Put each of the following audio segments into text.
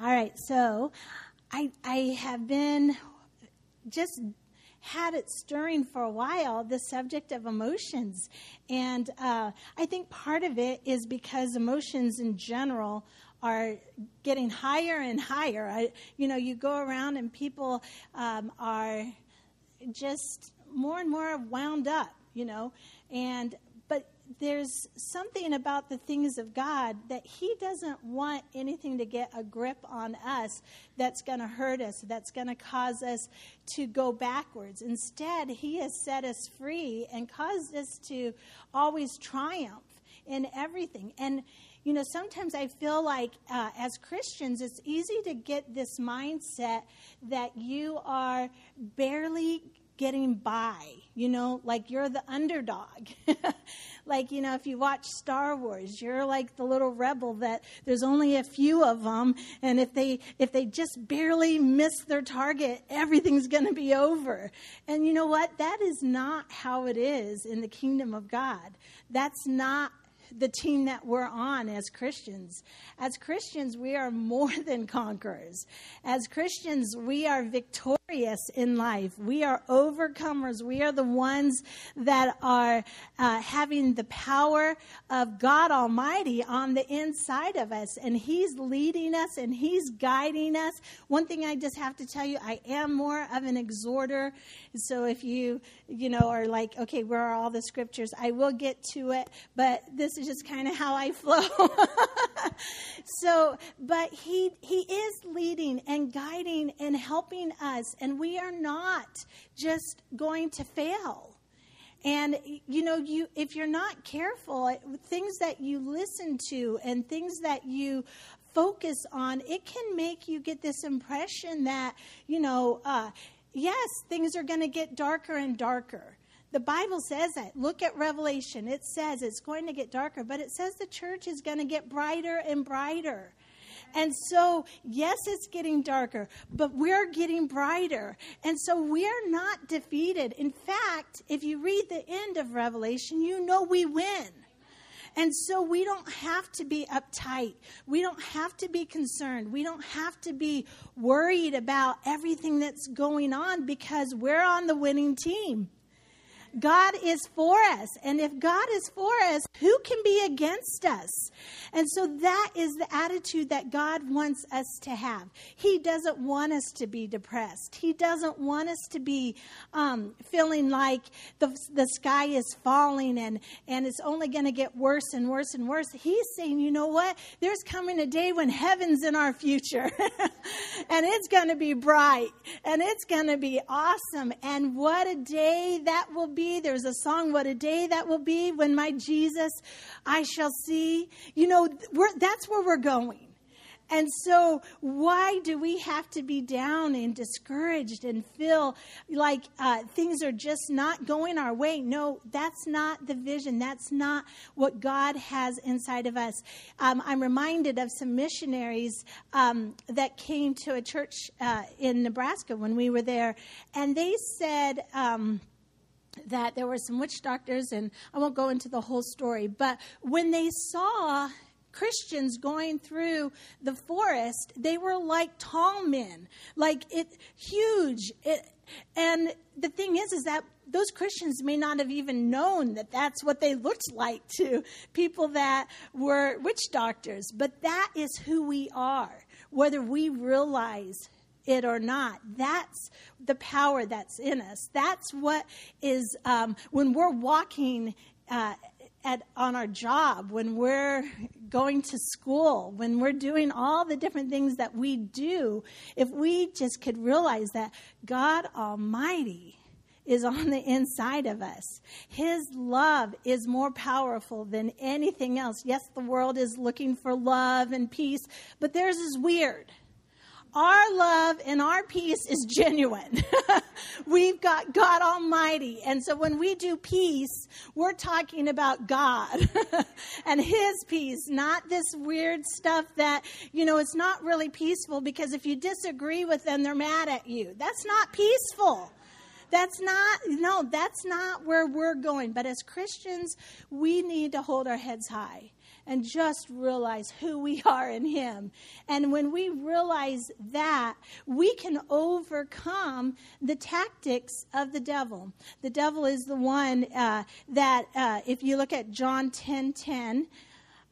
All right, so I, I have been just had it stirring for a while the subject of emotions. And uh, I think part of it is because emotions in general are getting higher and higher. I, you know, you go around and people um, are just more and more wound up, you know, and there's something about the things of God that He doesn't want anything to get a grip on us that's going to hurt us, that's going to cause us to go backwards. Instead, He has set us free and caused us to always triumph in everything. And you know, sometimes I feel like uh, as Christians, it's easy to get this mindset that you are barely getting by, you know, like you're the underdog. like, you know, if you watch Star Wars, you're like the little rebel that there's only a few of them and if they if they just barely miss their target, everything's going to be over. And you know what? That is not how it is in the kingdom of God. That's not the team that we're on as Christians. As Christians, we are more than conquerors. As Christians, we are victorious in life. We are overcomers. We are the ones that are uh, having the power of God Almighty on the inside of us. And He's leading us and He's guiding us. One thing I just have to tell you, I am more of an exhorter. So if you, you know, are like, okay, where are all the scriptures? I will get to it, but this is just kind of how I flow. so, but he he is leading and guiding and helping us, and we are not just going to fail. And you know, you if you're not careful, things that you listen to and things that you focus on, it can make you get this impression that you know, uh, yes, things are going to get darker and darker. The Bible says that. Look at Revelation. It says it's going to get darker, but it says the church is going to get brighter and brighter. And so, yes, it's getting darker, but we're getting brighter. And so we're not defeated. In fact, if you read the end of Revelation, you know we win. And so we don't have to be uptight. We don't have to be concerned. We don't have to be worried about everything that's going on because we're on the winning team. God is for us. And if God is for us, who can be against us? And so that is the attitude that God wants us to have. He doesn't want us to be depressed. He doesn't want us to be um, feeling like the, the sky is falling and, and it's only going to get worse and worse and worse. He's saying, you know what? There's coming a day when heaven's in our future and it's going to be bright and it's going to be awesome. And what a day that will be be. There's a song, What a Day That Will Be, when my Jesus I shall see. You know, that's where we're going. And so, why do we have to be down and discouraged and feel like uh, things are just not going our way? No, that's not the vision. That's not what God has inside of us. Um, I'm reminded of some missionaries um, that came to a church uh, in Nebraska when we were there, and they said, um, that there were some witch doctors, and I won't go into the whole story, but when they saw Christians going through the forest, they were like tall men, like it huge. It, and the thing is, is that those Christians may not have even known that that's what they looked like to people that were witch doctors, but that is who we are, whether we realize it or not. That's the power that's in us. That's what is um, when we're walking. Uh, at, on our job, when we're going to school, when we're doing all the different things that we do, if we just could realize that God Almighty is on the inside of us. His love is more powerful than anything else. Yes, the world is looking for love and peace, but theirs is weird our love and our peace is genuine. We've got God Almighty. And so when we do peace, we're talking about God and His peace, not this weird stuff that, you know, it's not really peaceful because if you disagree with them, they're mad at you. That's not peaceful. That's not, no, that's not where we're going. But as Christians, we need to hold our heads high and just realize who we are in Him. And when we realize that, we can overcome the tactics of the devil. The devil is the one uh, that, uh, if you look at John 10 10,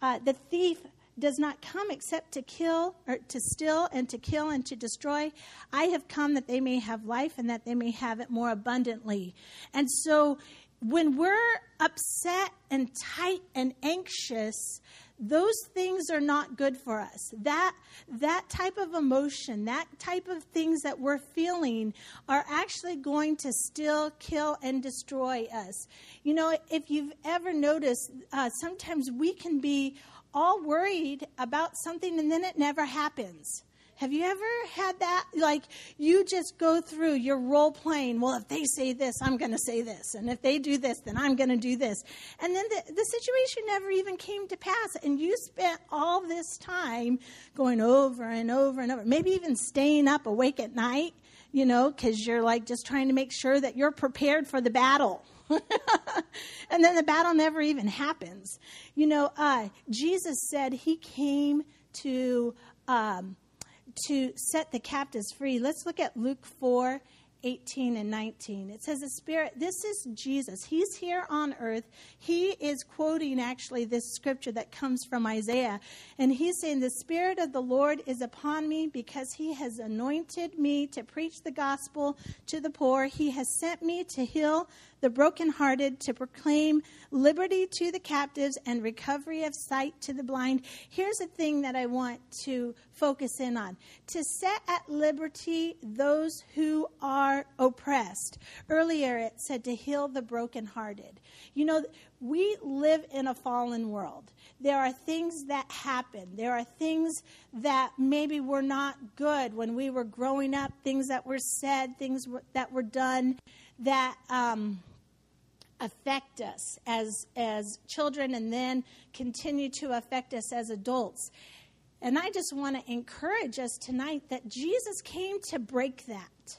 uh, the thief does not come except to kill or to steal and to kill and to destroy. I have come that they may have life and that they may have it more abundantly. And so when we're upset and tight and anxious, those things are not good for us. That that type of emotion, that type of things that we're feeling are actually going to still kill and destroy us. You know, if you've ever noticed, uh, sometimes we can be all worried about something and then it never happens. Have you ever had that? Like, you just go through your role playing. Well, if they say this, I'm going to say this. And if they do this, then I'm going to do this. And then the, the situation never even came to pass. And you spent all this time going over and over and over, maybe even staying up awake at night, you know, because you're like just trying to make sure that you're prepared for the battle. and then the battle never even happens. You know, uh, Jesus said he came to um, to set the captives free. Let's look at Luke four 18 and 19. It says, The Spirit, this is Jesus. He's here on earth. He is quoting actually this scripture that comes from Isaiah. And he's saying, The Spirit of the Lord is upon me because he has anointed me to preach the gospel to the poor. He has sent me to heal the brokenhearted, to proclaim liberty to the captives and recovery of sight to the blind. Here's a thing that I want to focus in on to set at liberty those who are oppressed. Earlier it said to heal the brokenhearted. You know, we live in a fallen world. There are things that happen. There are things that maybe were not good when we were growing up, things that were said, things that were done that um, affect us as, as children and then continue to affect us as adults. And I just want to encourage us tonight that Jesus came to break that.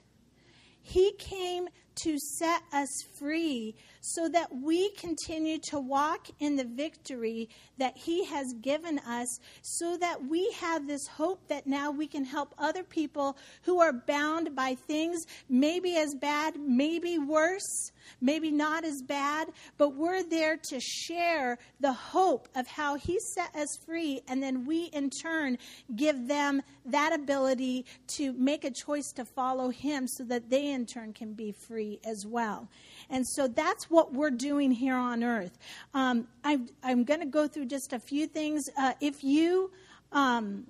He came to set us free so that we continue to walk in the victory that He has given us, so that we have this hope that now we can help other people who are bound by things maybe as bad, maybe worse, maybe not as bad, but we're there to share the hope of how He set us free, and then we in turn give them that ability to make a choice to follow Him so that they in turn can be free as well. And so that's what we're doing here on earth. Um, I, I'm, going to go through just a few things. Uh, if you, um,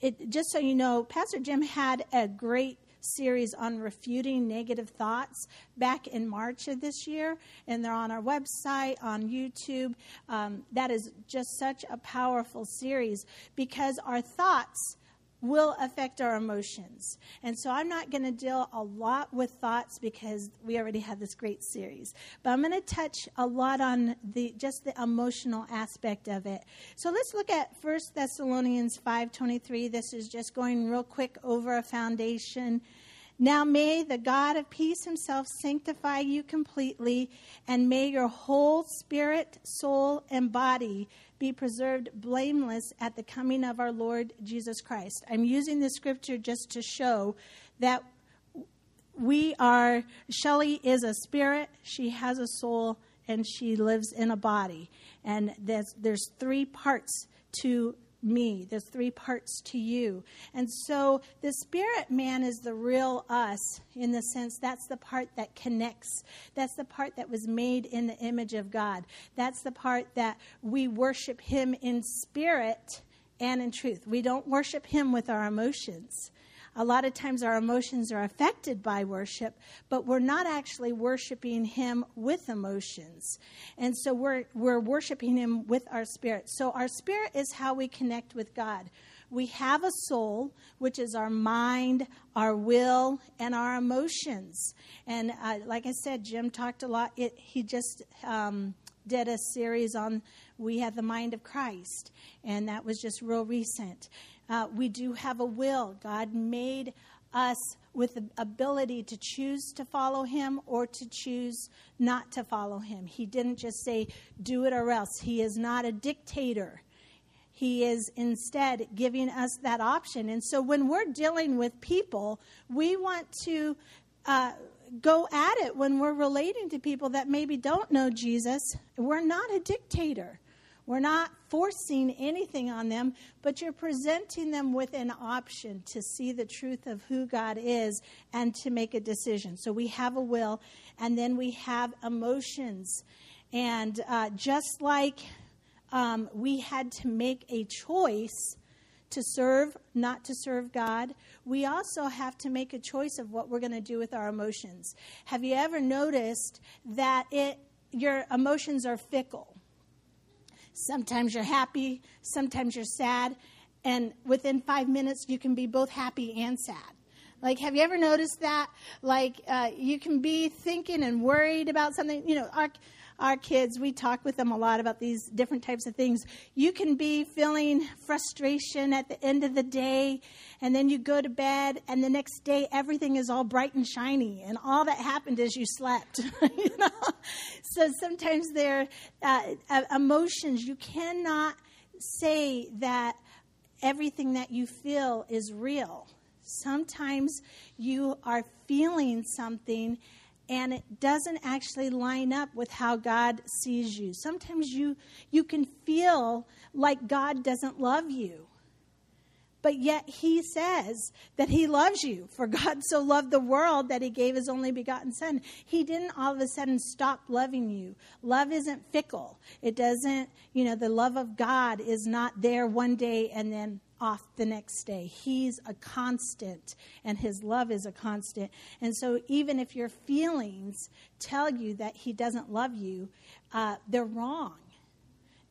it, just so you know, Pastor Jim had a great series on refuting negative thoughts back in March of this year, and they're on our website, on YouTube. Um, that is just such a powerful series because our thoughts will affect our emotions. And so I'm not going to deal a lot with thoughts because we already have this great series. But I'm going to touch a lot on the just the emotional aspect of it. So let's look at 1 Thessalonians 5:23. This is just going real quick over a foundation. Now may the God of peace himself sanctify you completely, and may your whole spirit, soul, and body be preserved blameless at the coming of our Lord Jesus Christ. I'm using this scripture just to show that we are, Shelley is a spirit, she has a soul, and she lives in a body. And there's, there's three parts to me. There's three parts to you. And so the spirit man is the real us in the sense that's the part that connects. That's the part that was made in the image of God. That's the part that we worship him in spirit and in truth. We don't worship him with our emotions a lot of times our emotions are affected by worship, but we're not actually worshiping Him with emotions. And so we're, we're worshiping Him with our spirit. So our spirit is how we connect with God. We have a soul, which is our mind, our will, and our emotions. And uh, like I said, Jim talked a lot. It, he just um, did a series on we have the mind of Christ, and that was just real recent. Uh, we do have a will. God made us with the ability to choose to follow him or to choose not to follow him. He didn't just say, do it or else. He is not a dictator. He is instead giving us that option. And so when we're dealing with people, we want to uh, go at it when we're relating to people that maybe don't know Jesus. We're not a dictator. We're not forcing anything on them, but you're presenting them with an option to see the truth of who God is and to make a decision. So we have a will, and then we have emotions. And uh, just like um, we had to make a choice to serve, not to serve God, we also have to make a choice of what we're going to do with our emotions. Have you ever noticed that it, your emotions are fickle? Sometimes you're happy, sometimes you're sad, and within five minutes, you can be both happy and sad. Like, have you ever noticed that? Like, uh, you can be thinking and worried about something. You know, our, our kids, we talk with them a lot about these different types of things. You can be feeling frustration at the end of the day, and then you go to bed, and the next day everything is all bright and shiny, and all that happened is you slept. you know? So sometimes there uh, uh, emotions, you cannot say that everything that you feel is real. Sometimes you are feeling something and it doesn't actually line up with how God sees you. Sometimes you you can feel like God doesn't love you. But yet he says that he loves you. For God so loved the world that he gave his only begotten son. He didn't all of a sudden stop loving you. Love isn't fickle. It doesn't, you know, the love of God is not there one day and then off the next day. He's a constant, and His love is a constant. And so, even if your feelings tell you that He doesn't love you, uh, they're wrong.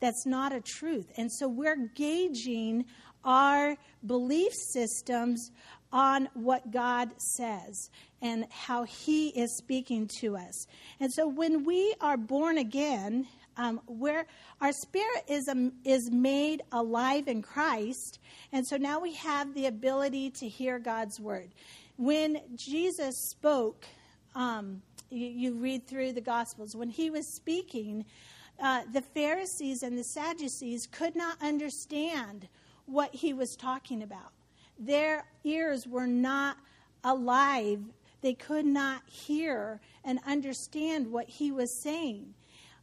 That's not a truth. And so, we're gauging our belief systems on what God says and how He is speaking to us. And so, when we are born again, um, where our spirit is, um, is made alive in Christ. And so now we have the ability to hear God's word. When Jesus spoke, um, you, you, read through the Gospels, when he was speaking, uh, the Pharisees and the Sadducees could not understand what he was talking about. Their ears were not alive, they could not hear and understand what he was saying.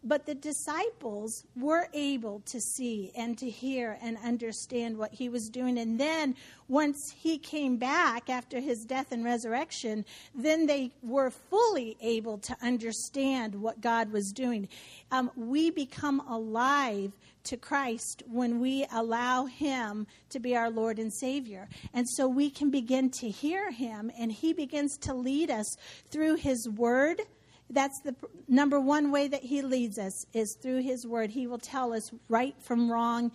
But the disciples were able to see and to hear and understand what he was doing. And then, once he came back after his death and resurrection, then they were fully able to understand what God was doing. Um, we become alive to Christ when we allow Him to be our Lord and Savior. And so we can begin to hear Him, and He begins to lead us through His Word that's the number one way that he leads us is through his word. He will tell us right from wrong,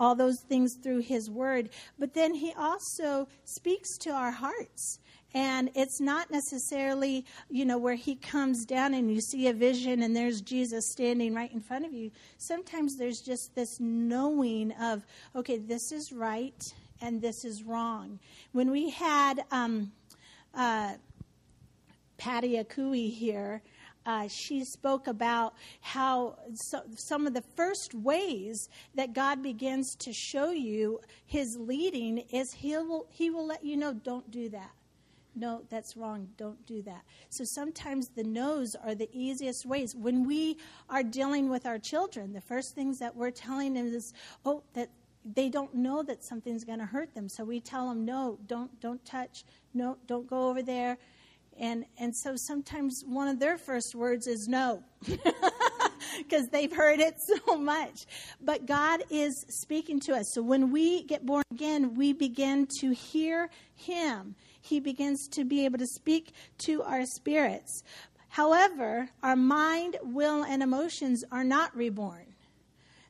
all those things through his word. But then he also speaks to our hearts. And it's not necessarily, you know, where he comes down and you see a vision and there's Jesus standing right in front of you. Sometimes there's just this knowing of, okay, this is right and this is wrong. When we had um, uh, Patty Akui here, uh, she spoke about how so, some of the first ways that God begins to show you His leading is He will He will let you know don't do that. No, that's wrong. Don't do that. So sometimes the no's are the easiest ways. When we are dealing with our children, the first things that we're telling them is, oh, that they don't know that something's going to hurt them. So we tell them, no, don't don't touch. No, don't go over there and and so sometimes one of their first words is no because they've heard it so much. But god is speaking to us. So when we get born again we begin to hear him. He begins to be able to speak to our spirits. However our mind will and emotions are not reborn.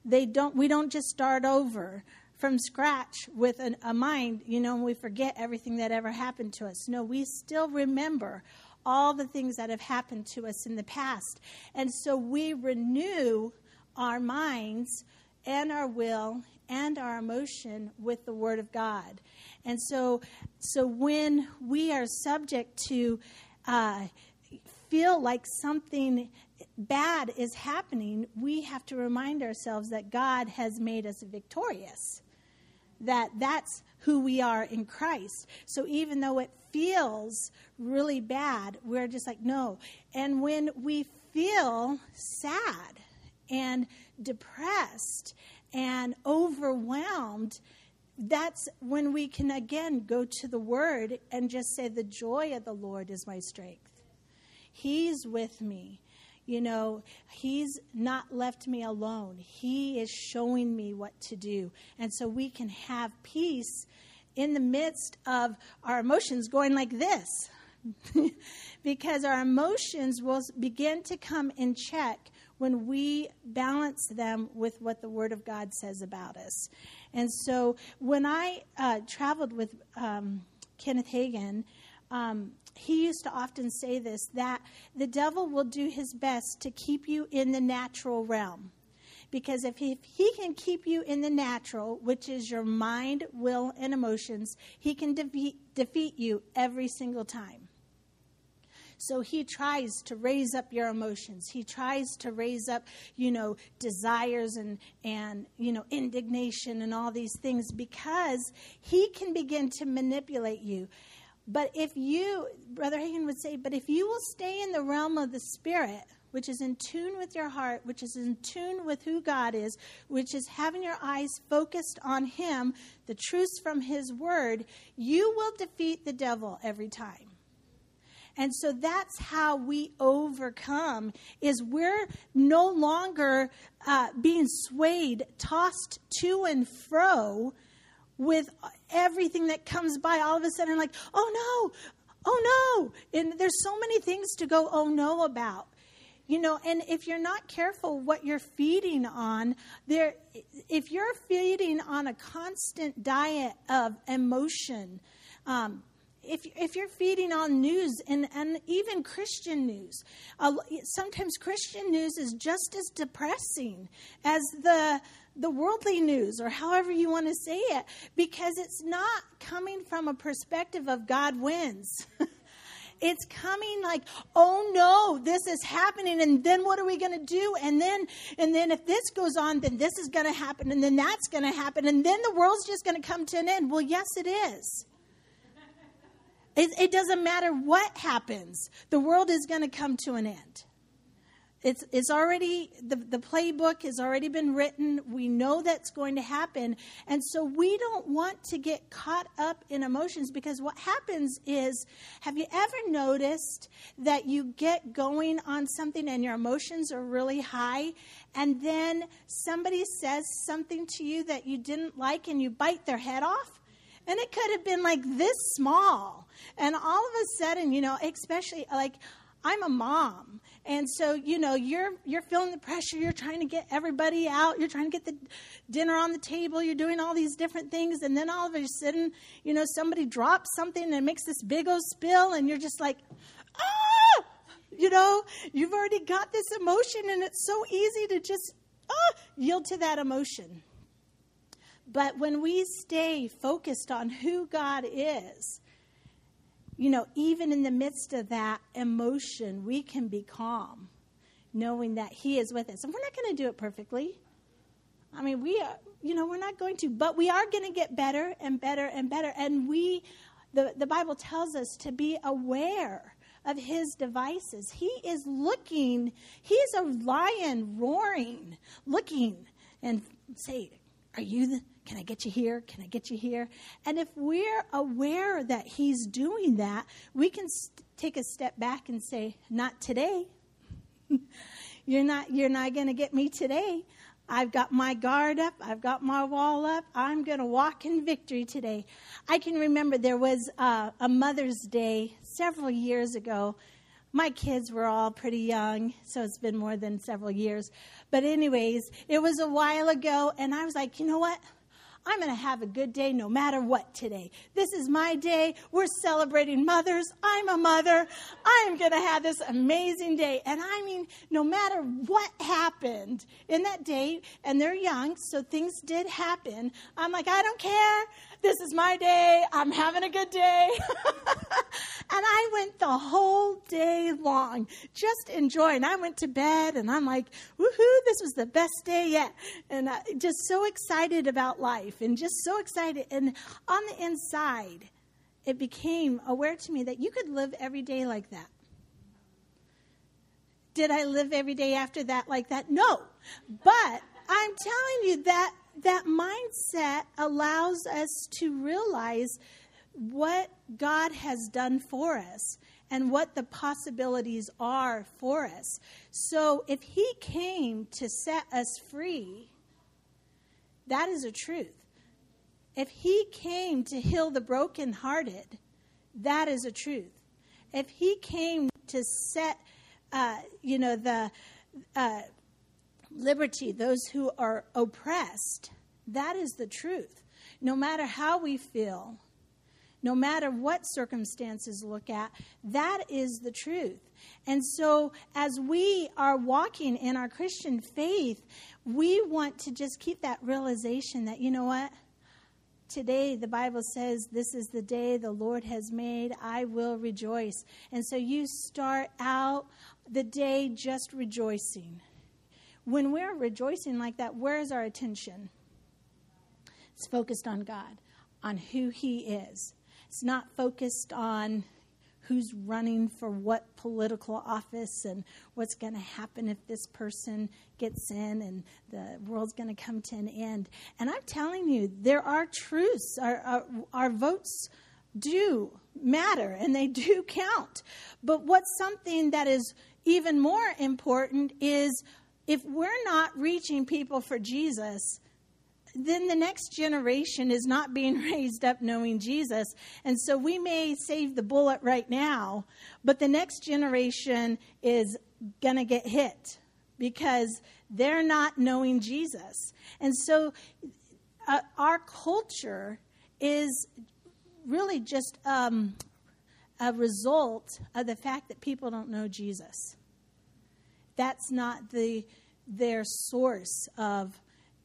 They don't we don't just start over from scratch with an, a mind, you know, and we forget everything that ever happened to us. No, we still remember all the things that have happened to us in the past. And so we renew our minds and our will and our emotion with the Word of God. And so, so when we are subject to uh, feel like something bad is happening, we have to remind ourselves that God has made us victorious. That that's who we are in Christ. So even though it feels really bad, we're just like, no. And when we feel sad and depressed and overwhelmed, that's when we can again go to the Word and just say, The joy of the Lord is my strength. He's with me. You know, He's not left me alone. He is showing me what to do. And so we can have peace in the midst of our emotions going like this. because our emotions will begin to come in check when we balance them with what the Word of God says about us. And so when I uh, traveled with um, Kenneth Hagin, um, he used to often say this that the devil will do his best to keep you in the natural realm. Because if he, if he can keep you in the natural, which is your mind, will, and emotions, he can defeat, defeat you every single time. So he tries to raise up your emotions. He tries to raise up, you know, desires and and you know, indignation and all these things because he can begin to manipulate you. But if you, Brother Hagin would say, but if you will stay in the realm of the spirit, which is in tune with your heart, which is in tune with who God is, which is having your eyes focused on Him, the truths from His Word, you will defeat the devil every time. And so that's how we overcome is we're no longer uh, being swayed, tossed to and fro with everything that comes by all of a sudden like, oh no, oh no. And there's so many things to go, oh no about. You know, and if you're not careful what you're feeding on, there if you're feeding on a constant diet of emotion, um, if, if you're feeding on news and, and even Christian news, uh, sometimes Christian news is just as depressing as the, the worldly news or however you want to say it because it's not coming from a perspective of God wins. it's coming like oh no this is happening and then what are we going to do and then and then if this goes on then this is going to happen and then that's going to happen and then the world's just going to come to an end well yes it is it, it doesn't matter what happens, the world is going to come to an end. It's, it's already, the, the playbook has already been written. We know that's going to happen. And so we don't want to get caught up in emotions because what happens is have you ever noticed that you get going on something and your emotions are really high, and then somebody says something to you that you didn't like and you bite their head off? And it could have been like this small. And all of a sudden, you know, especially like I'm a mom. And so, you know, you're you're feeling the pressure, you're trying to get everybody out, you're trying to get the dinner on the table, you're doing all these different things, and then all of a sudden, you know, somebody drops something and makes this big old spill, and you're just like, ah! You know, you've already got this emotion, and it's so easy to just ah, yield to that emotion. But when we stay focused on who God is, you know, even in the midst of that emotion, we can be calm, knowing that He is with us. And we're not going to do it perfectly. I mean, we are, you know, we're not going to, but we are going to get better and better and better. And we, the, the Bible tells us to be aware of his devices. He is looking, he's a lion roaring, looking and say, Are you the can I get you here? Can I get you here? And if we're aware that He's doing that, we can st- take a step back and say, Not today. you're not, you're not going to get me today. I've got my guard up. I've got my wall up. I'm going to walk in victory today. I can remember there was uh, a Mother's Day several years ago. My kids were all pretty young, so it's been more than several years. But, anyways, it was a while ago, and I was like, you know what? I'm going to have a good day no matter what today. This is my day. We're celebrating mothers. I'm a mother. I am going to have this amazing day. And I mean, no matter what happened in that day, and they're young, so things did happen. I'm like, I don't care. This is my day. I'm having a good day. and I went the whole day long just enjoying. I went to bed and I'm like, woohoo, this was the best day yet. And uh, just so excited about life and just so excited. And on the inside, it became aware to me that you could live every day like that. Did I live every day after that like that? No. But I'm telling you that that mindset allows us to realize what God has done for us and what the possibilities are for us. So if He came to set us free, that is a truth. If He came to heal the brokenhearted, that is a truth. If He came to set, uh, you know, the uh, liberty, those who are oppressed. That is the truth. No matter how we feel, no matter what circumstances look at, that is the truth. And so, as we are walking in our Christian faith, we want to just keep that realization that, you know what? Today, the Bible says, This is the day the Lord has made. I will rejoice. And so, you start out the day just rejoicing when we're rejoicing like that, where is our attention? It's focused on God, on who He is. It's not focused on who's running for what political office and what's going to happen if this person gets in and the world's going to come to an end. And I'm telling you, there are truths. Our, our, our votes do matter and they do count. But what's something that is even more important is if we're not reaching people for Jesus, then the next generation is not being raised up knowing Jesus. And so we may save the bullet right now, but the next generation is going to get hit because they're not knowing Jesus. And so uh, our culture is really just um, a result of the fact that people don't know Jesus that's not the their source of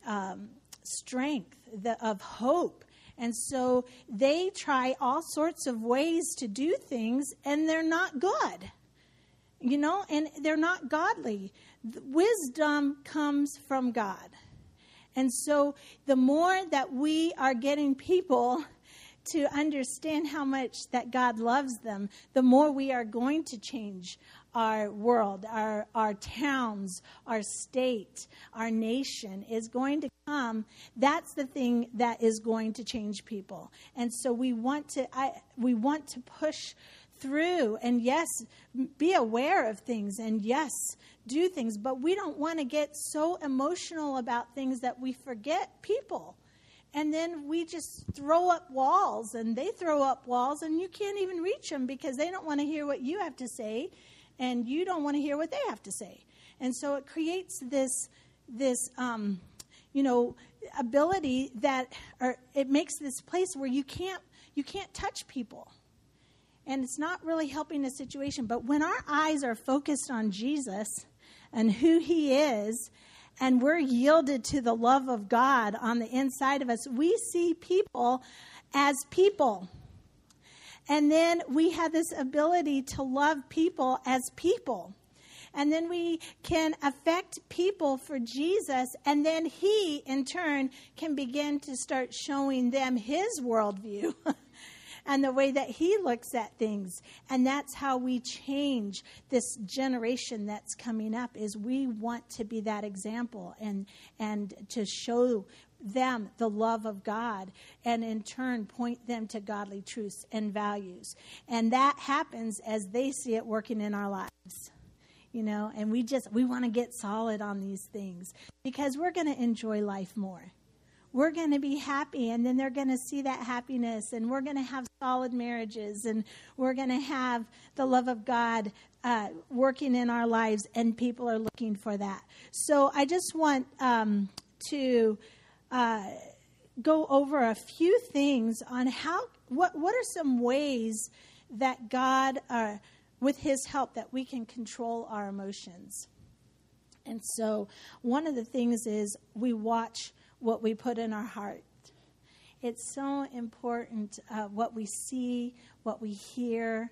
um, strength, the, of hope. And so they try all sorts of ways to do things, and they're not good. You know, and they're not godly. Wisdom comes from God. And so the more that we are getting people to understand how much that God loves them, the more we are going to change our world, our, our towns, our state, our nation is going to come. That's the thing that is going to change people. And so we want to, I, we want to push through and yes, be aware of things and yes, do things, but we don't want to get so emotional about things that we forget people. And then we just throw up walls and they throw up walls and you can't even reach them because they don't want to hear what you have to say and you don't want to hear what they have to say. And so it creates this this um, you know ability that or it makes this place where you can't you can't touch people. And it's not really helping the situation. But when our eyes are focused on Jesus and who he is, and we're yielded to the love of God on the inside of us, we see people as people. And then we have this ability to love people as people. And then we can affect people for Jesus. And then he, in turn, can begin to start showing them his worldview. and the way that he looks at things and that's how we change this generation that's coming up is we want to be that example and and to show them the love of God and in turn point them to godly truths and values. And that happens as they see it working in our lives. You know, and we just we want to get solid on these things because we're going to enjoy life more. We're going to be happy and then they're going to see that happiness and we're going to have solid marriages and we're going to have the love of God uh, working in our lives and people are looking for that. So I just want um, to uh, go over a few things on how what what are some ways that God, uh, with His help, that we can control our emotions. And so, one of the things is we watch what we put in our heart. It's so important uh, what we see, what we hear,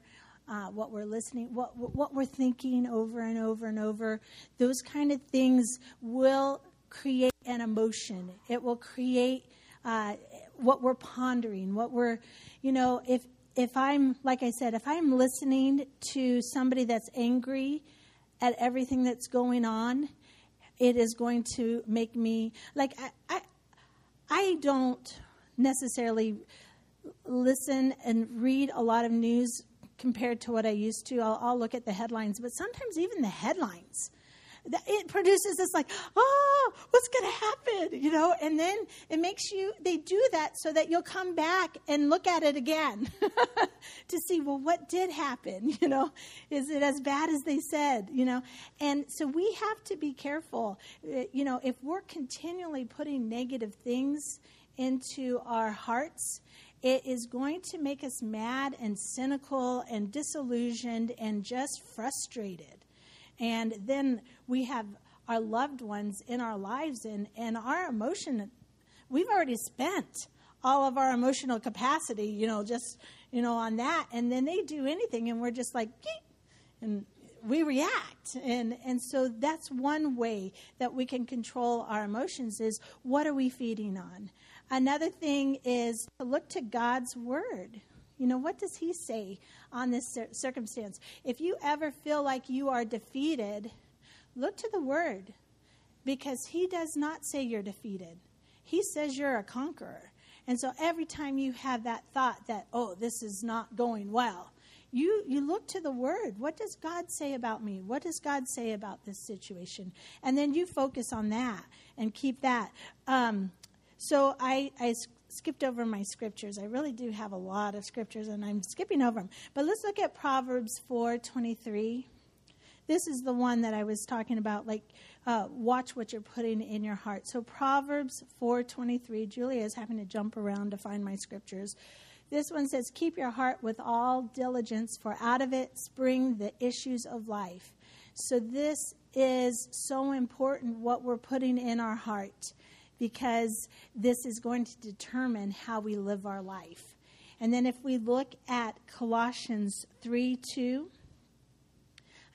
uh, what we're listening, what what we're thinking over and over and over. Those kind of things will create an emotion. It will create uh, what we're pondering, what we're, you know, if if I'm like I said, if I'm listening to somebody that's angry at everything that's going on, it is going to make me like I I, I don't necessarily listen and read a lot of news compared to what I used to. I'll, I'll look at the headlines, but sometimes even the headlines it produces this like, oh, what's going to happen? You know, and then it makes you, they do that so that you'll come back and look at it again to see, well, what did happen? You know, is it as bad as they said? You know, and so we have to be careful. Uh, you know, if we're continually putting negative things into our hearts, it is going to make us mad and cynical and disillusioned and just frustrated. And then we have our loved ones in our lives, and, and our emotion, we've already spent all of our emotional capacity, you know, just, you know, on that. And then they do anything, and we're just like, and we react. And, and so that's one way that we can control our emotions is what are we feeding on? Another thing is to look to God's word. You know, what does he say on this circumstance? If you ever feel like you are defeated, look to the word because he does not say you're defeated. He says you're a conqueror. And so every time you have that thought that, oh, this is not going well, you, you look to the word. What does God say about me? What does God say about this situation? And then you focus on that and keep that. Um, so I, I skipped over my scriptures. I really do have a lot of scriptures, and I'm skipping over them. But let's look at Proverbs 4:23. This is the one that I was talking about. Like, uh, watch what you're putting in your heart. So Proverbs 4:23. Julia is having to jump around to find my scriptures. This one says, "Keep your heart with all diligence, for out of it spring the issues of life." So this is so important what we're putting in our heart because this is going to determine how we live our life. And then if we look at Colossians 3 2,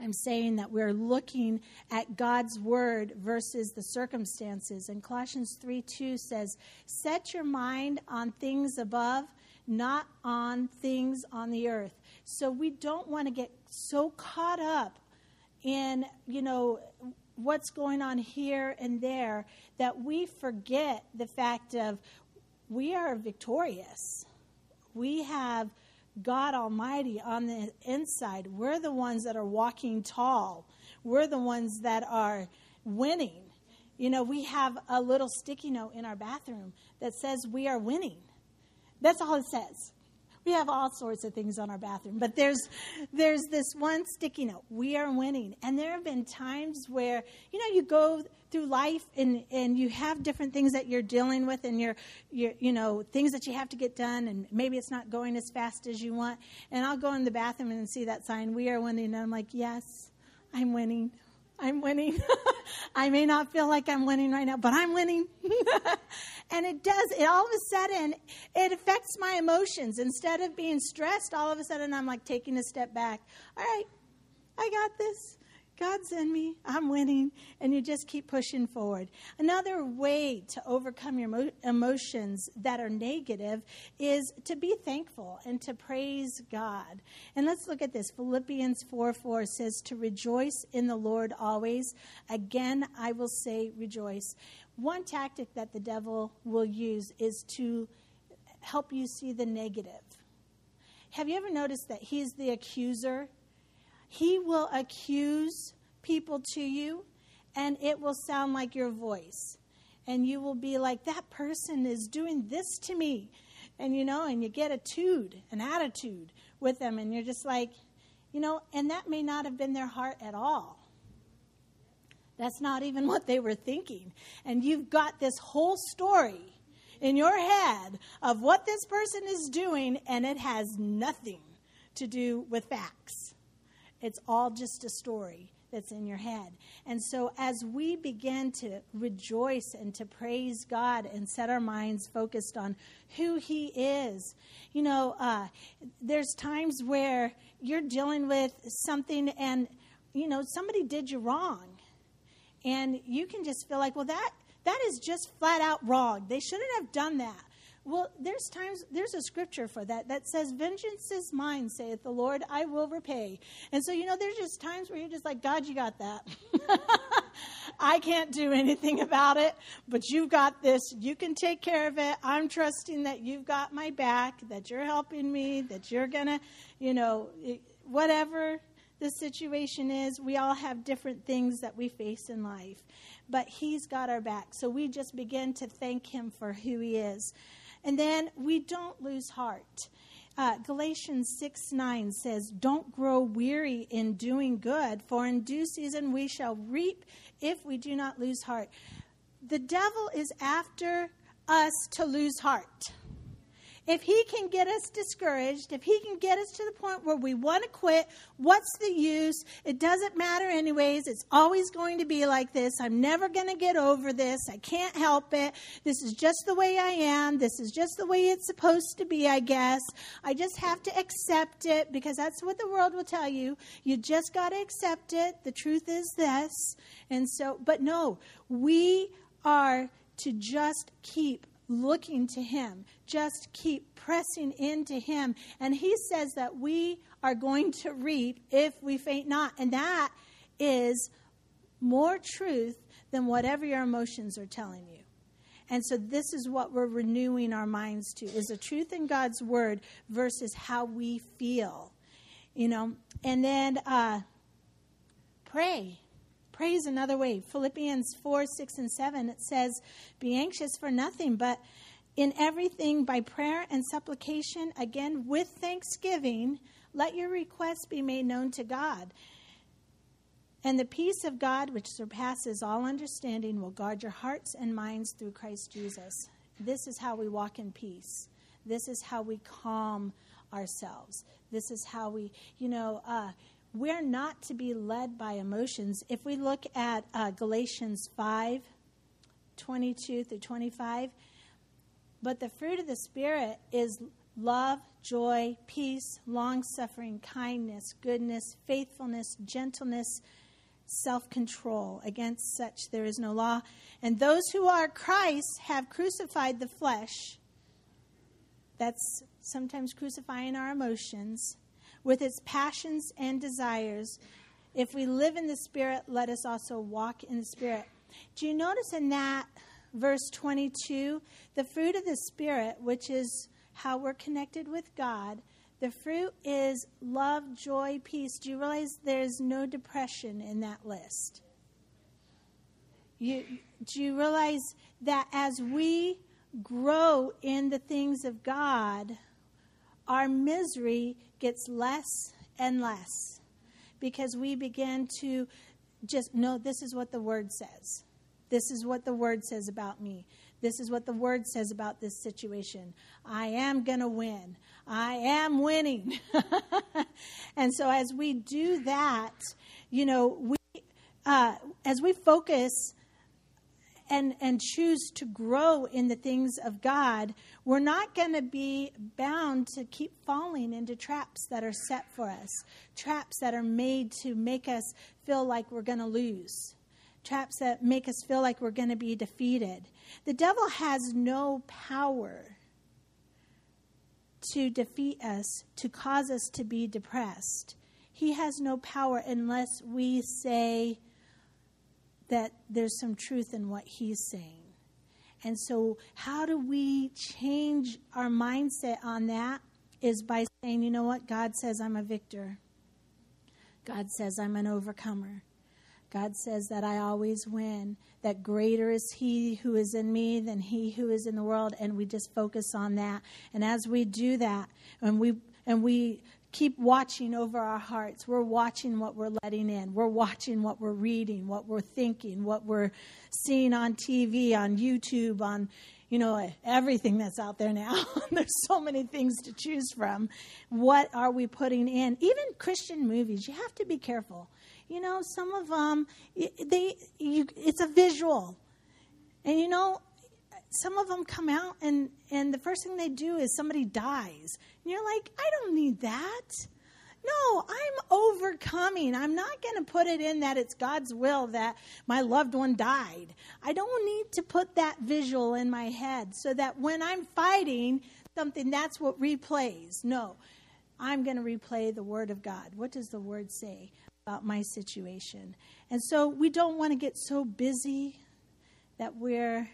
I'm saying that we're looking at God's word versus the circumstances. And Colossians 3 2 says, Set your mind on things above, not on things on the earth. So we don't want to get so caught up in, you know, what's going on here and there that we forget the fact of we are victorious. We have God Almighty on the inside. We're the ones that are walking tall. We're the ones that are winning. You know, we have a little sticky note in our bathroom that says we are winning. That's all it says. We have all sorts of things on our bathroom, but there's there's this one sticky note. We are winning. And there have been times where, you know, you go through life and and you have different things that you're dealing with and you're you're you know, things that you have to get done and maybe it's not going as fast as you want. And I'll go in the bathroom and see that sign, we are winning, and I'm like, Yes, I'm winning. I'm winning. I may not feel like I'm winning right now, but I'm winning. and it does, it all of a sudden, it affects my emotions. Instead of being stressed, all of a sudden I'm like taking a step back. All right, I got this. God's in me. I'm winning. And you just keep pushing forward. Another way to overcome your emotions that are negative is to be thankful and to praise God. And let's look at this. Philippians 4 4 says, To rejoice in the Lord always. Again, I will say rejoice. One tactic that the devil will use is to help you see the negative. Have you ever noticed that he's the accuser he will accuse people to you, and it will sound like your voice. And you will be like, that person is doing this to me. And you know, and you get a tude, an attitude with them, and you're just like, you know, and that may not have been their heart at all. That's not even what they were thinking. And you've got this whole story in your head of what this person is doing, and it has nothing to do with facts. It's all just a story that's in your head. And so, as we begin to rejoice and to praise God and set our minds focused on who He is, you know, uh, there's times where you're dealing with something and, you know, somebody did you wrong. And you can just feel like, well, that, that is just flat out wrong. They shouldn't have done that. Well, there's times, there's a scripture for that that says, Vengeance is mine, saith the Lord, I will repay. And so, you know, there's just times where you're just like, God, you got that. I can't do anything about it, but you've got this. You can take care of it. I'm trusting that you've got my back, that you're helping me, that you're going to, you know, whatever the situation is, we all have different things that we face in life. But He's got our back. So we just begin to thank Him for who He is. And then we don't lose heart. Uh, Galatians 6 9 says, Don't grow weary in doing good, for in due season we shall reap if we do not lose heart. The devil is after us to lose heart if he can get us discouraged, if he can get us to the point where we want to quit, what's the use? It doesn't matter, anyways. It's always going to be like this. I'm never going to get over this. I can't help it. This is just the way I am. This is just the way it's supposed to be, I guess. I just have to accept it because that's what the world will tell you. You just got to accept it. The truth is this. And so, but no, we are to just keep looking to Him. Just keep pressing into Him. And He says that we are going to reap if we faint not. And that is more truth than whatever your emotions are telling you. And so this is what we're renewing our minds to is the truth in God's word versus how we feel. You know, and then uh, pray Praise another way. Philippians 4, 6, and 7, it says, Be anxious for nothing, but in everything by prayer and supplication, again with thanksgiving, let your requests be made known to God. And the peace of God, which surpasses all understanding, will guard your hearts and minds through Christ Jesus. This is how we walk in peace. This is how we calm ourselves. This is how we, you know, uh, we're not to be led by emotions. If we look at uh, Galatians 5 22 through 25, but the fruit of the Spirit is love, joy, peace, long suffering, kindness, goodness, faithfulness, gentleness, self control. Against such there is no law. And those who are Christ have crucified the flesh. That's sometimes crucifying our emotions with its passions and desires. If we live in the Spirit, let us also walk in the Spirit. Do you notice in that verse 22 the fruit of the Spirit, which is how we're connected with God? The fruit is love, joy, peace. Do you realize there's no depression in that list? You, do you realize that as we grow in the things of God, our misery gets less and less because we begin to just know this is what the word says. This is what the word says about me. This is what the word says about this situation. I am going to win. I am winning. and so as we do that, you know, we uh, as we focus and, and choose to grow in the things of God, we're not going to be bound to keep falling into traps that are set for us, traps that are made to make us feel like we're going to lose, traps that make us feel like we're going to be defeated. The devil has no power to defeat us, to cause us to be depressed. He has no power unless we say, that there's some truth in what he's saying. And so, how do we change our mindset on that? Is by saying, you know what? God says I'm a victor. God says I'm an overcomer. God says that I always win, that greater is He who is in me than He who is in the world. And we just focus on that. And as we do that, and we and we keep watching over our hearts. We're watching what we're letting in. We're watching what we're reading, what we're thinking, what we're seeing on TV, on YouTube, on you know, everything that's out there now. There's so many things to choose from. What are we putting in? Even Christian movies, you have to be careful. You know, some of them, they, you, it's a visual. And you know, some of them come out and, and the first thing they do is somebody dies. And you're like, I don't need that. No, I'm overcoming. I'm not going to put it in that it's God's will that my loved one died. I don't need to put that visual in my head so that when I'm fighting something, that's what replays. No, I'm going to replay the Word of God. What does the Word say about my situation? And so we don't want to get so busy that we're,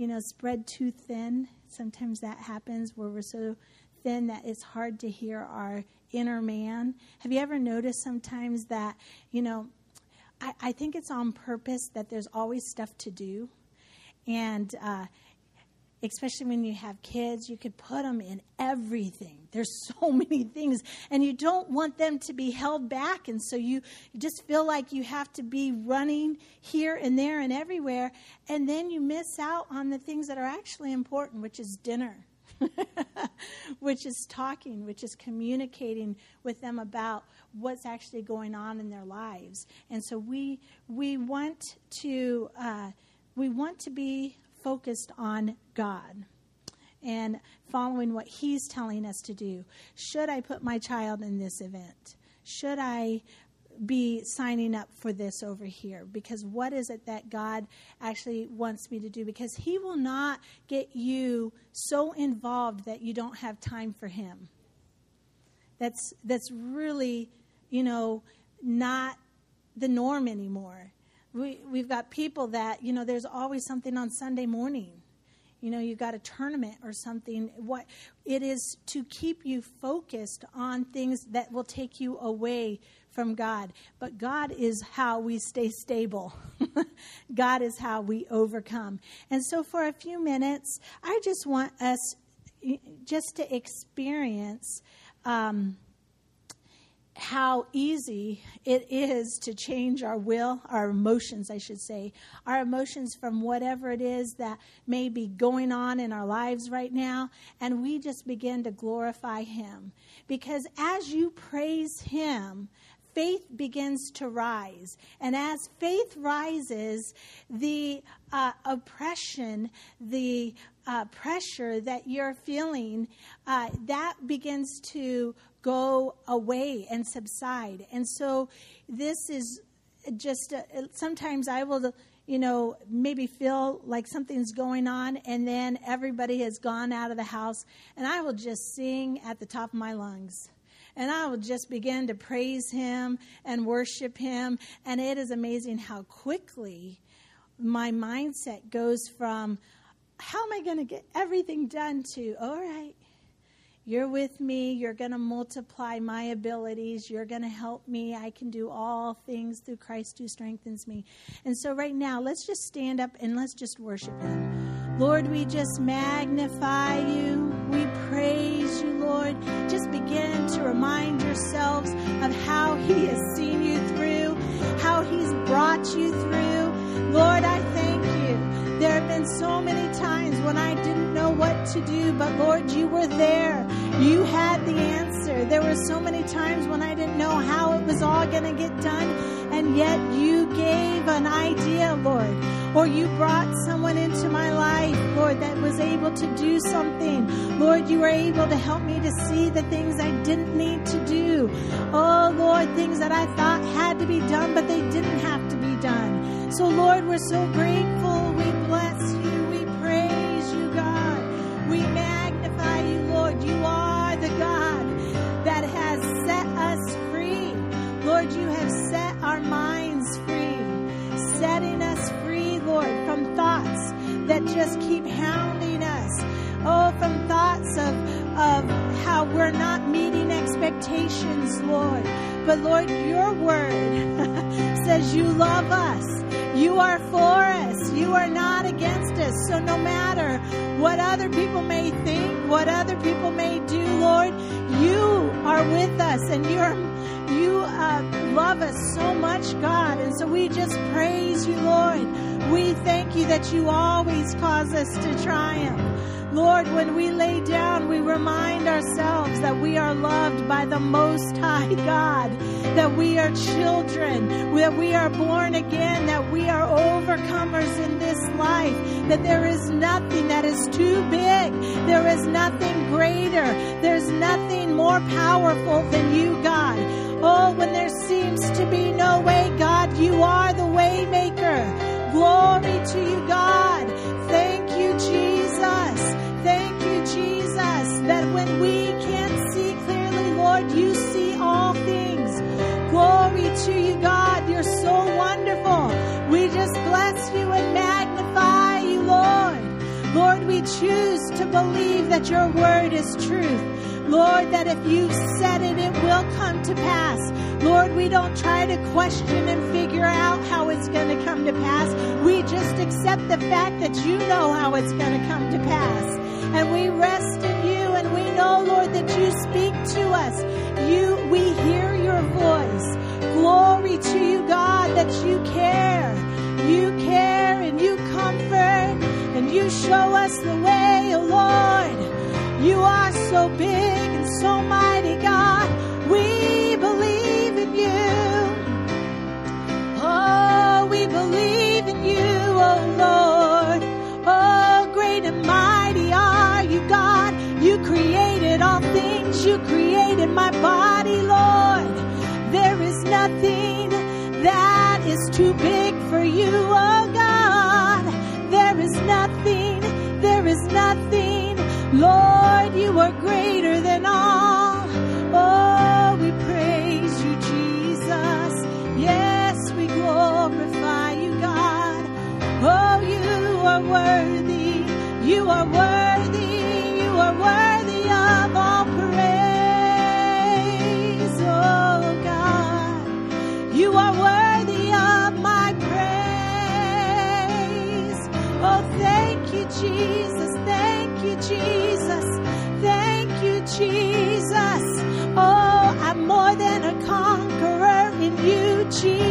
you know, spread too thin. Sometimes that happens where we're so thin that it's hard to hear our inner man. Have you ever noticed sometimes that, you know, I, I think it's on purpose that there's always stuff to do. And uh, especially when you have kids, you could put them in everything. There's so many things, and you don't want them to be held back. And so you just feel like you have to be running here and there and everywhere. And then you miss out on the things that are actually important, which is dinner which is talking, which is communicating with them about what's actually going on in their lives. And so we we want to uh, we want to be focused on God and following what He's telling us to do. Should I put my child in this event? Should I be signing up for this over here because what is it that God actually wants me to do? Because He will not get you so involved that you don't have time for Him. That's that's really, you know, not the norm anymore. We we've got people that you know there's always something on Sunday morning. You know, you've got a tournament or something. What it is to keep you focused on things that will take you away from God. But God is how we stay stable. God is how we overcome. And so, for a few minutes, I just want us just to experience. Um, how easy it is to change our will, our emotions, I should say, our emotions from whatever it is that may be going on in our lives right now, and we just begin to glorify Him. Because as you praise Him, faith begins to rise. And as faith rises, the uh, oppression, the uh, pressure that you're feeling, uh, that begins to go away and subside. And so this is just uh, sometimes I will you know, maybe feel like something's going on, and then everybody has gone out of the house, and I will just sing at the top of my lungs and I will just begin to praise Him and worship Him. And it is amazing how quickly my mindset goes from, how am I going to get everything done to, all right, you're with me. You're going to multiply my abilities. You're going to help me. I can do all things through Christ who strengthens me. And so, right now, let's just stand up and let's just worship Him. Lord, we just magnify you. We praise you, Lord. Just begin to remind yourselves of how He has seen you through, how He's brought you through. Lord, I thank you. There have been so many times when I didn't know what to do, but Lord, you were there. You had the answer. There were so many times when I didn't know how it was all going to get done, and yet you gave an idea, Lord. Or you brought someone into my life, Lord, that was able to do something. Lord, you were able to help me to see the things I didn't need to do. Oh, Lord, things that I thought had to be done, but they didn't have to be done. So, Lord, we're so grateful. We bless you. We praise you, God. We magnify you, Lord. You are the God that has set us free. Lord, you have set our minds free, setting us free, Lord, from thoughts that just keep hounding us. Oh, from thoughts of, of how we're not meeting expectations, Lord. But Lord, your word says you love us. You are for us. You are not against us. So no matter what other people may think, what other people may do, Lord, you are with us and you're, you uh, love us so much, God. And so we just praise you, Lord. We thank you that you always cause us to triumph. Lord, when we lay down, we remind ourselves that we are loved by the Most High God, that we are children, that we are born again, that we are overcomers in this life, that there is nothing that is too big, there is nothing greater, there's nothing more powerful than you, God. Oh, when there seems to be no way, God, you are the way maker. Glory to you, God. Jesus, that when we can't see clearly, Lord, you see all things. Glory to you, God. You're so wonderful. We just bless you and magnify you, Lord. Lord, we choose to believe that your word is truth. Lord, that if you've said it, it will come to pass. Lord, we don't try to question and figure out how it's going to come to pass. We just accept the fact that you know how it's going to come to pass. And we rest in you and we know, Lord, that you speak to us. You, we hear your voice. Glory to you, God, that you care. You care and you comfort and you show us the way, oh Lord. You are so big and so mighty, God. We believe in you. Oh, we believe in you, oh Lord. Oh, great and mighty are you, God. You created all things. You created my body, Lord. There is nothing that is too big for you, oh God. There is nothing, there is nothing. Lord, you are greater than all. Oh, we praise you, Jesus. Yes, we glorify you, God. Oh, you are worthy. You are worthy. You are worthy of all praise. Oh, God. You are worthy of my praise. Oh, thank you, Jesus. Conqueror in you, Jesus.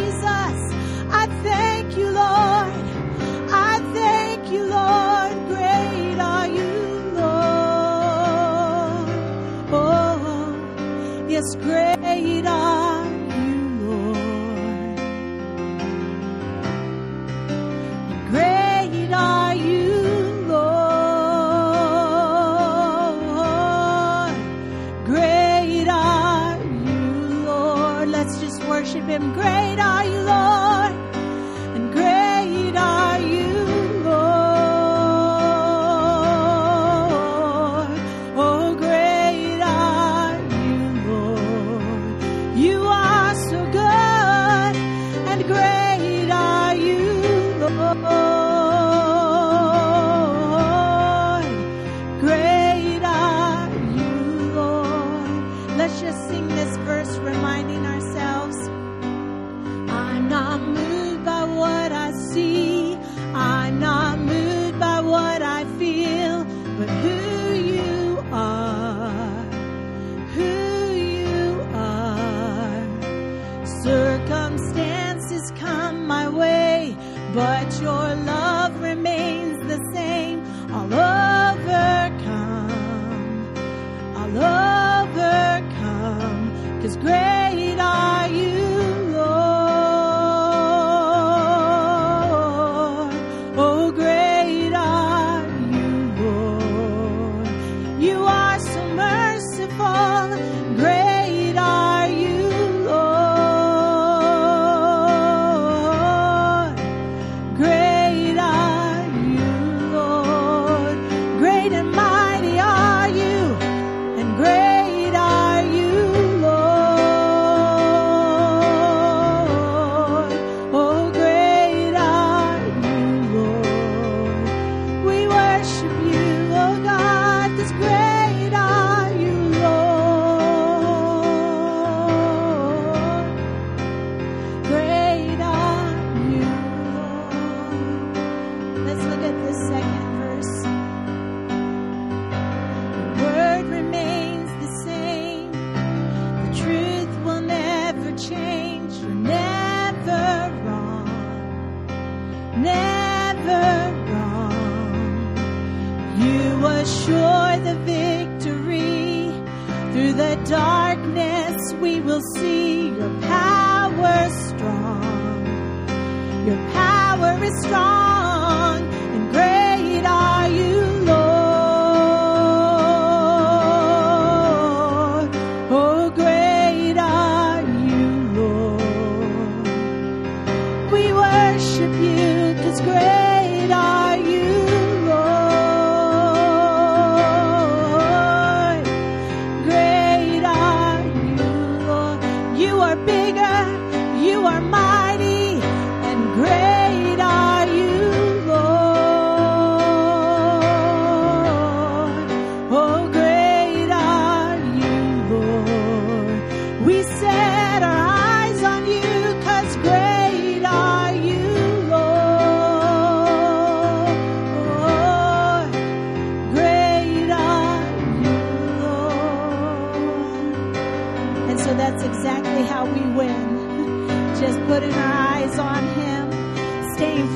Great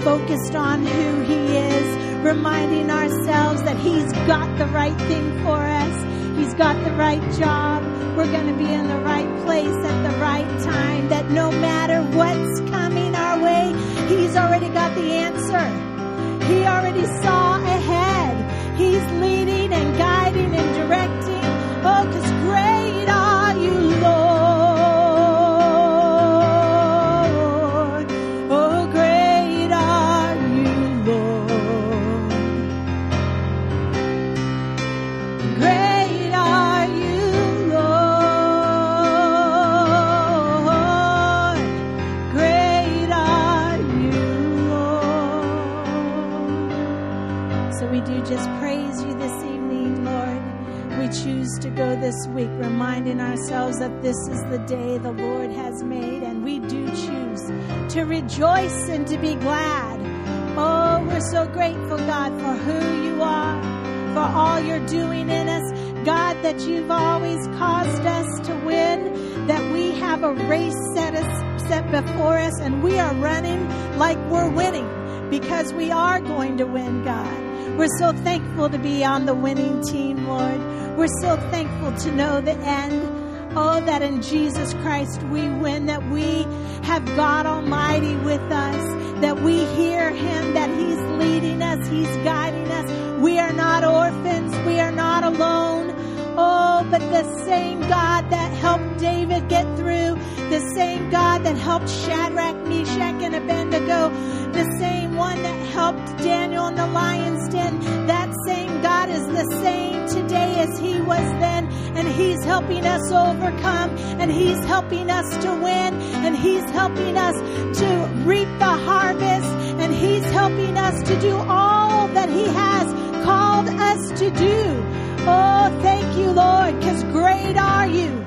focused on who He is, reminding ourselves that He's got the right thing for us. He's got the right job. We're going to be in the right place at the right time. That no matter what's coming our way, He's already got the answer. He already saw ahead. He's leading and guiding and directing. Oh, because great week reminding ourselves that this is the day the Lord has made, and we do choose to rejoice and to be glad. Oh, we're so grateful, God, for who you are, for all you're doing in us. God, that you've always caused us to win, that we have a race set, us, set before us, and we are running like we're winning because we are going to win, God. We're so thankful to be on the winning team, Lord. We're so thankful to know the end. Oh, that in Jesus Christ we win, that we have God Almighty with us, that we hear Him, that He's leading us, He's guiding us. We are not orphans, we are not alone. Oh, but the same God that helped David get through, the same God that helped Shadrach, Meshach, and Abednego, the same one that helped Daniel in the lion's den, that same God is the same today as he was then, and he's helping us overcome, and he's helping us to win, and he's helping us to reap the harvest, helping us to do all that he has called us to do. Oh, thank you, Lord, because great are you.